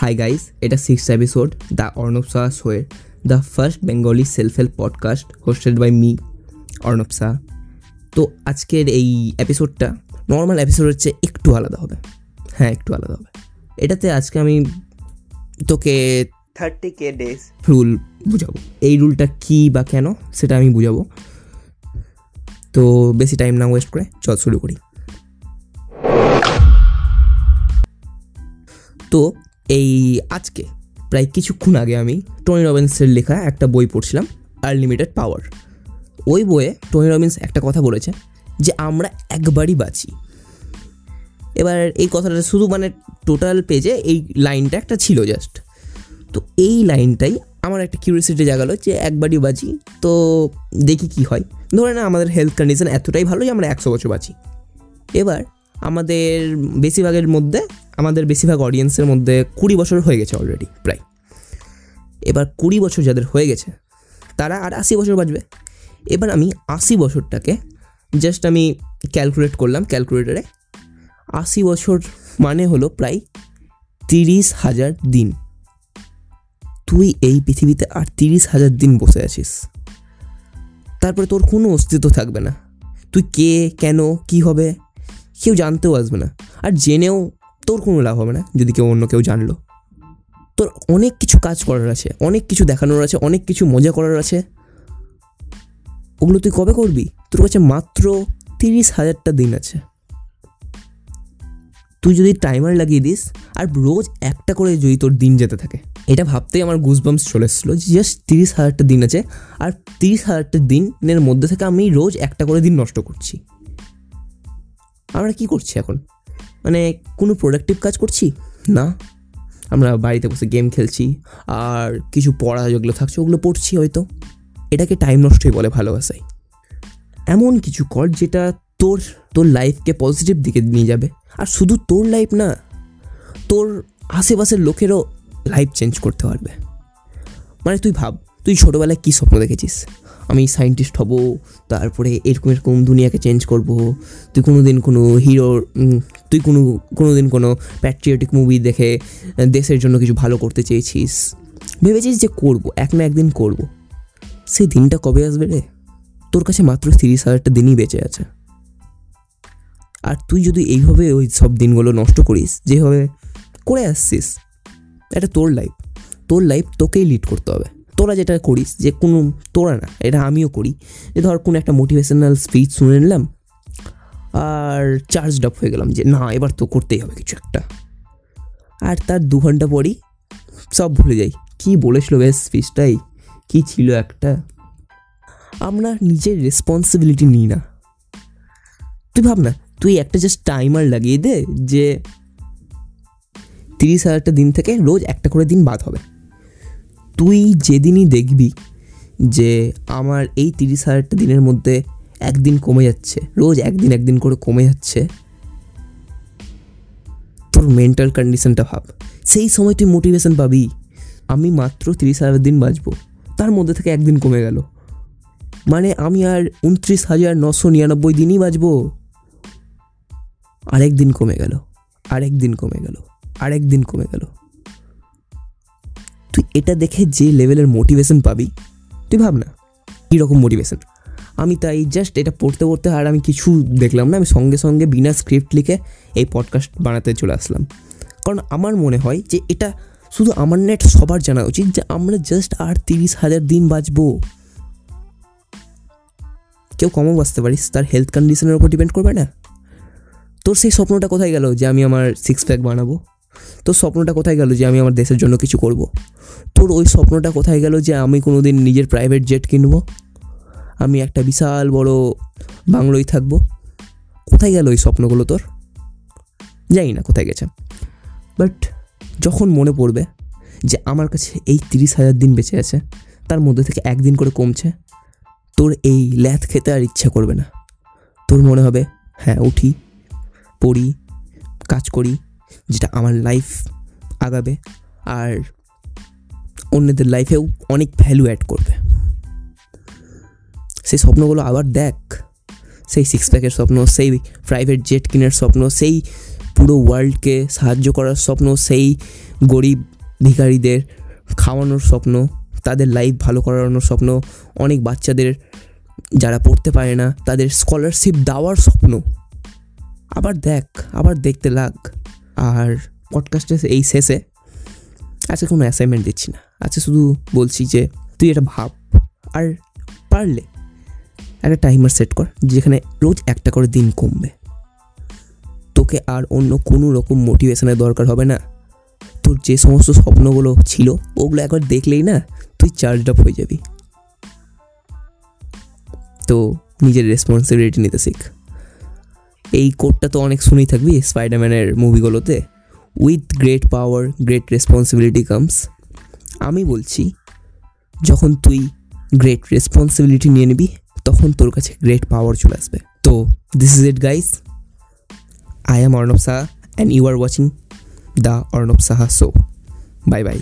High guys এটা six episode the Arnab Shah শোয়ের the first Bengali self help podcast hosted by me Arnab Shah তো আজকের এই এপিসোডটা normal episode হচ্ছে একটু আলাদা হবে। হ্যাঁ একটু আলাদা হবে। এটাতে আজকে আমি তোকে থার্টি কে ডেজ রুল বুঝাবো। এই রুলটা কী বা কেন সেটা আমি বুঝাবো। তো বেশি টাইম না ওয়েস্ট করে চল শুরু করি। তো এই আজকে, প্রায় কিছুক্ষণ আগে আমি টনি রবিন্সের লেখা একটা বই পড়ছিলাম আনলিমিটেড পাওয়ার ওই বইয়ে টনি রবিন্স একটা কথা বলেছে যে, আমরা একবারই বাঁচি। এবার এই কথাটা শুধু মানে টোটাল পেজে এই লাইনটা একটা ছিল জাস্ট তো এই লাইনটাই আমার একটা কিউরিয়াসিটি জাগালো যে, একবারই বাঁচি? তো দেখি কি হয়। ধরে না আমাদের হেলথ কন্ডিশন এতটাই ভালো যে, আমরা একশো বছর বাঁচি। এবার আমাদের বেশিরভাগের মধ্যে আমাদের বেশিরভাগ অডিয়েন্সের মধ্যে কুড়ি বছর হয়ে গেছে অলরেডি প্রায়। এবার কুড়ি বছর যাদের হয়ে গেছে, তারা আর আশি বছর বাঁচবে। এবার আমি আশি বছরটাকে জাস্ট আমি ক্যালকুলেট করলাম ক্যালকুলেটারে আশি বছর মানে হলো প্রায় তিরিশ হাজার দিন। তুই এই পৃথিবীতে আর তিরিশ হাজার দিন বসে আছিস। তারপরে তোর কোনো অস্তিত্ব থাকবে না। তুই কে, কেন, কি হবে, কেউ জানতেও আসবে না। আর জেনেও তোর কোনো লাভ হবে না যদি কেউ অন্য কেউ জানলো। তোর অনেক কিছু কাজ করার আছে, অনেক কিছু দেখানোর আছে, অনেক কিছু মজা করার আছে। ওগুলো তুই কবে করবি? তোর কাছে মাত্র তিরিশ হাজারটা দিন আছে। তুই যদি টাইমার লাগিয়ে দিস, আর রোজ একটা করে যদি তোর দিন যেতে থাকে। এটা ভাবতেই আমার গুজবাম্স চলে এসেছিল যে জাস্ট তিরিশ হাজারটা দিন আছে, আর তিরিশ হাজারটা দিনের মধ্যে থেকে আমি রোজ একটা করে দিন নষ্ট করছি। আমরা কি করছি এখন? মানে কোনো প্রোডাক্টিভ কাজ করছি? না। আমরা বাড়িতে বসে গেম খেলছি, আর কিছু পড়া যেগুলো থাকছে ওগুলো পড়ছি হয়তো। এটাকে টাইম নষ্টই বলে ভালোবাসাই এমন কিছু কর যেটা তোর তোর লাইফকে পজিটিভ দিকে নিয়ে যাবে। আর শুধু তোর লাইফ না, তোর আশেপাশের লোকেরও লাইফ চেঞ্জ করতে পারবে। মানে তুই ভাব তুই ছোটোবেলায় কী স্বপ্ন দেখেছিস? আমি সায়েন্টিস্ট হব, তারপরে এরকম এরকম দুনিয়াকে চেঞ্জ করব, তুই কোনো দিন কোনো হিরোর তুই কোনো কোনো দিন কোনো প্যাট্রিয়টিক মুভি দেখে দেশের জন্য কিছু ভালো করতে চেয়েছিস। ভেবেছিস যে করব, এক না একদিন করব। সেই দিনটা কবে আসবে রে? তোর কাছে মাত্র তিরিশ হাজারটা দিনই বেঁচে আছে। আর তুই যদি এইভাবে ওই সব দিনগুলো নষ্ট করিস, যেভাবে করে আসছিস, এটা তোর লাইফ তোর লাইফ তোকেই লিড করতে হবে। তোরা যেটা করিস যে কোনো তোরা না, এটা আমিও করি। যে ধর কোনো একটা মোটিভেশনাল স্পিচ শুনে নিলাম, আর চার্জ আপ হয়ে গেলাম যে না, এবার তো করতেই হবে কিছু একটা। আর তার দু ঘণ্টা পরই সব ভুলে যাই। কী বলেছিল বেশ স্পিচটাই কী ছিল একটা? আমরা নিজের রেসপন্সিবিলিটি নিই না। তুই ভাব না, তুই একটা জাস্ট টাইমার লাগিয়ে দে যে তিরিশ হাজারটা দিন থেকে রোজ একটা করে দিন বাদ হবে। তুই যেদিনই দেখবি যে আমার এই তিরিশ হাজারটা দিনের মধ্যে একদিন কমে যাচ্ছে, রোজ একদিন একদিন করে কমে যাচ্ছে, তোর মেন্টাল কন্ডিশনটা ভাব। সেই সময় তুই মোটিভেশন পাবি। আমি মাত্র তিরিশ হাজার দিন বাঁচবো। তার মধ্যে থেকে একদিন কমে গেল। মানে আমি আর উনত্রিশ হাজার নশো নিরানব্বই দিনই বাঁচবো। আরেক দিন কমে গেল। আরেক দিন কমে গেল। আরেক দিন কমে গেল। তুই এটা দেখে যে লেভেলের মোটিভেশন পাবি, তুই ভাব না কীরকম মোটিভেশন আমি তাই জাস্ট এটা পড়তে পড়তে আর আমি কিছু দেখলাম না, আমি সঙ্গে সঙ্গে বিনা স্ক্রিপ্ট লিখে এই পডকাস্ট বানাতে চলে আসলাম। কারণ আমার মনে হয় যে এটা শুধু আমার নেট সবার জানা উচিত যে আমরা জাস্ট আর তিরিশ হাজার দিন বাঁচবো। কেউ কমও বাঁচতে পারিস, তার হেলথ কন্ডিশনের উপর ডিপেন্ড করবে না। তোর সেই স্বপ্নটা কোথায় গেল যে আমি আমার সিক্স প্যাক বানাবো? তোর স্বপ্নটা কোথায় গেল যে আমি আমার দেশের জন্য কিছু করব? তোর ওই স্বপ্নটা কোথায় গেল যে আমি কোনো দিন নিজের প্রাইভেট জেট কিনব? আমি একটা বিশাল বড় বাংলোয় থাকব। কোথায় গেল ওই স্বপ্নগুলো তোর? জানি না কোথায় গেছে। বাট যখন মনে পড়বে যে আমার কাছে এই তিরিশ হাজার দিন বেঁচে আছে, তার মধ্যে থেকে একদিন করে কমছে, তোর এই ল্যাথ খেতে আর ইচ্ছা করবে না। তোর মনে হবে হ্যাঁ উঠি, পড়ি, কাজ করি যেটা আমার লাইফ আগাবে আর অন্যদের লাইফেও অনেক ভ্যালু অ্যাড করবে। সেই স্বপ্নগুলো আবার দেখ। সেই সিক্স প্যাকের স্বপ্ন, সেই প্রাইভেট জেট কেনার স্বপ্ন, সেই পুরো ওয়ার্ল্ডকে সাহায্য করার স্বপ্ন, সেই গরিব ভিখারিদের খাওয়ানোর স্বপ্ন, তাদের লাইফ ভালো করানোর স্বপ্ন, অনেক বাচ্চাদের যারা পড়তে পারে না, তাদের স্কলারশিপ দেওয়ার স্বপ্ন। আবার দেখ, আবার দেখতে লাগ। আর পডকাস্টের এই শেষে আজকে কোনো অ্যাসাইনমেন্ট দিচ্ছি না। আজকে শুধু বলছি যে, তুই এটা ভাব। আর পারলে একটা টাইমার সেট কর, যেখানে রোজ একটা করে দিন কমবে। তোকে আর অন্য কোনো রকম মোটিভেশনের দরকার হবে না। তোর যে সমস্ত স্বপ্নগুলো ছিল, ওগুলো একবার দেখলেই না, তুই চার্জ আপ হয়ে যাবি। তো নিজের রেসপন্সিবিলিটি নিতে শিখ। এই কোডটা তো অনেক শুনেই থাকবি স্পাইডারম্যানের মুভিগুলোতে with great power great responsibility comes আমি বলছি, যখন তুই গ্রেট রেসপন্সিবিলিটি নিয়ে নিবি, তখন তোর কাছে গ্রেট পাওয়ার চলে আসবে। তো this is it guys I am Arnab Saha and you are watching the Arnab Saha show bye bye